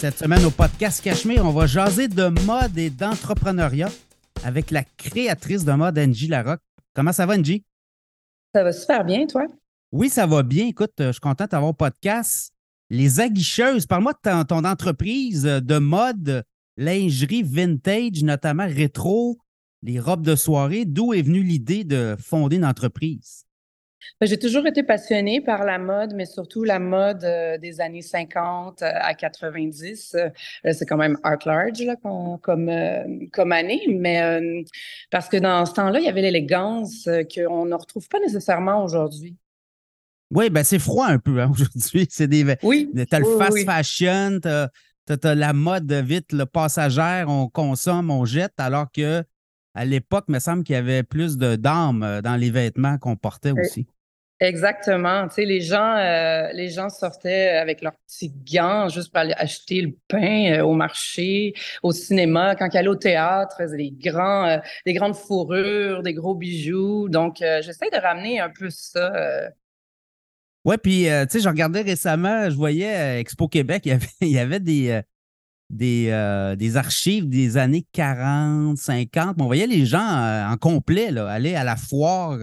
Cette semaine au podcast Cachemire, on va jaser de mode et d'entrepreneuriat avec la créatrice de mode Angie Larocque. Comment ça va, Angie? Ça va super bien, toi? Oui, ça va bien. Écoute, je suis content d'avoir podcast. Les Aguicheuses, parle-moi de ton, entreprise de mode, lingerie vintage, notamment rétro, les robes de soirée. D'où est venue l'idée de fonder une entreprise? Ben, j'ai toujours été passionnée par la mode, mais surtout la mode euh, des années 50 euh, à 90. Euh, c'est quand même art large là, comme, comme, année, mais parce que dans ce temps-là, il y avait l'élégance qu'on ne retrouve pas nécessairement aujourd'hui. Oui, ben c'est froid un peu hein, aujourd'hui. C'est des. Oui. T'as le fast fashion, t'as as, la mode vite, le passagère, on consomme, on jette, alors que à l'époque, il me semble qu'il y avait plus de d'âme dans les vêtements qu'on portait aussi. Exactement. Tu sais, les gens, euh, les gens sortaient avec leurs petits gants juste pour aller acheter le pain euh, au marché, au cinéma, quand ils allaient au théâtre, des grands, euh, des grandes fourrures, des gros bijoux. Donc, j'essaie de ramener un peu ça. Ouais, puis tu sais, je regardais récemment, je voyais Expo Québec, il y avait, il y avait des des, des, archives des années 40, 50. On voyait les gens en complet là, aller à la foire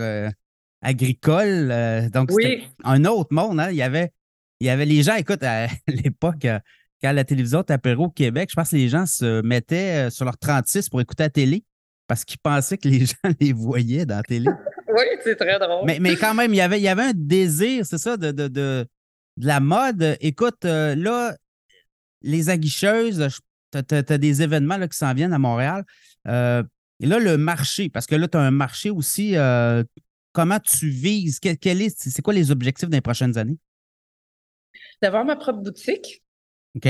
agricole. Euh, donc, c'était un autre monde. Hein. Il, y avait, il y avait les gens, écoute, à l'époque, euh, quand la télévision tapait au Québec, je pense que les gens se mettaient euh, sur leur 36 pour écouter la télé parce qu'ils pensaient que les gens les voyaient dans la télé. oui, c'est très drôle. Mais, mais, quand même, il y avait, il y avait un désir, c'est ça, de, de, de, la mode. Écoute, là, les aguicheuses, tu as, des événements là, qui s'en viennent à Montréal. et là, le marché, parce que là, tu as un marché aussi comment tu vises? c'est quoi les objectifs des prochaines années? D'avoir ma propre boutique. OK.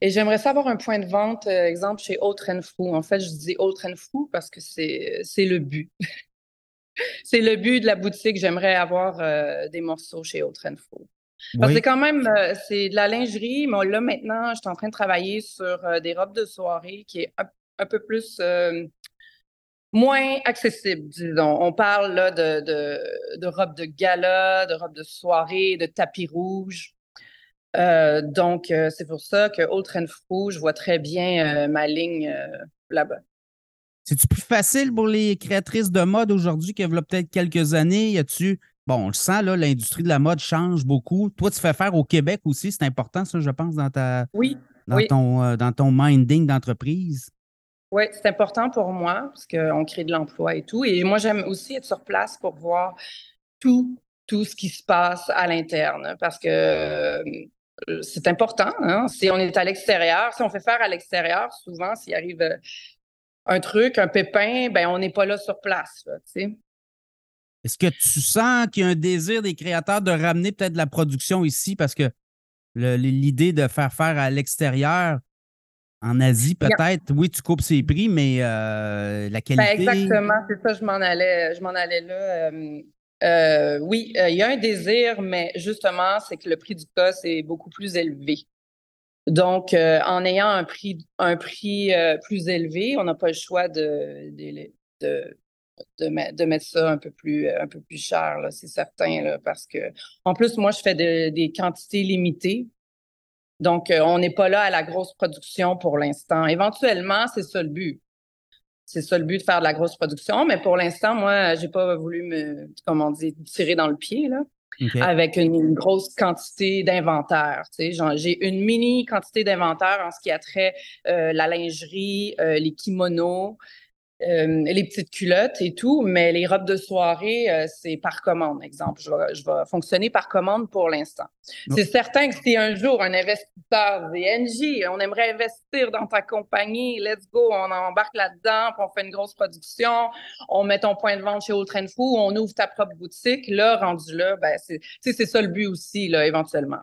Et j'aimerais savoir un point de vente, euh, exemple, chez Autre Fou. En fait, je dis Autre Fou parce que c'est, le but. c'est le but de la boutique. J'aimerais avoir euh, des morceaux chez Autre Fou. Parce que c'est quand même, euh, c'est de la lingerie, mais là, maintenant, je suis en train de travailler sur des robes de soirée qui est un peu plus moins accessible, disons. On parle là de, de, robes de gala, de robes de soirée, de tapis rouge. Euh, donc, euh, c'est pour ça que Old Trend Fou, je vois très bien euh, ma ligne là-bas. C'est-tu plus facile pour les créatrices de mode aujourd'hui qu'il y a peut-être quelques années? Y a-tu. Bon, on le sent, là, l'industrie de la mode change beaucoup. Toi, tu fais faire au Québec aussi, c'est important, ça, je pense, dans ta. Oui. Dans, Ton, dans ton minding d'entreprise? Oui, c'est important pour moi parce qu'on crée de l'emploi et tout. Et moi, j'aime aussi être sur place pour voir tout, tout ce qui se passe à l'interne parce que euh, c'est important. Hein. Si on est à l'extérieur, si on fait faire à l'extérieur, souvent, s'il arrive euh, un truc, un pépin, ben on n'est pas là sur place. Est-ce que tu sens qu'il y a un désir des créateurs de ramener peut-être la production ici parce que l'idée de faire faire à l'extérieur, en Asie, peut-être, oui, tu coupes ses prix, mais euh, la ben, qualité. exactement, c'est ça, je m'en allais, je m'en allais là. Euh, euh, oui, il y a un désir, mais justement, c'est que le prix du cas est beaucoup plus élevé. Donc, en ayant un prix, un prix plus élevé, on n'a pas le choix de, de, de, de, mettre ça un peu plus, un peu plus cher, c'est certain, là, parce que, en plus, moi, je fais des quantités limitées. Donc, euh, on n'est pas là à la grosse production pour l'instant. Éventuellement, c'est ça le but. C'est ça le but de faire de la grosse production. Mais pour l'instant, moi, j'ai pas voulu me, comment dit, tirer dans le pied, là. Avec une, grosse quantité d'inventaire. Tu sais, j'ai une mini quantité d'inventaire en ce qui a trait euh, la lingerie, euh, les kimonos, euh, les petites culottes et tout, mais les robes de soirée, euh, c'est par commande, exemple. Je vais, je vais, fonctionner par commande pour l'instant. C'est certain que si un jour un investisseur VNJ, on aimerait investir dans ta compagnie, let's go, on embarque là-dedans, on fait une grosse production, on met ton point de vente chez Old Fou, on ouvre ta propre boutique, là, rendu là, ben, c'est ça le but aussi, là, éventuellement.